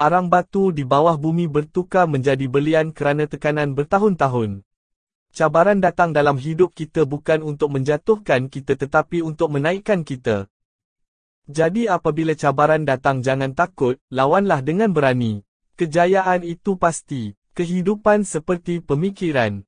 arang batu di bawah bumi bertukar menjadi belian kerana tekanan bertahun-tahun. Cabaran datang dalam hidup kita bukan untuk menjatuhkan kita tetapi untuk menaikkan kita. Jadi apabila cabaran datang jangan takut, lawanlah dengan berani. Kejayaan itu pasti. Kehidupan seperti pemikiran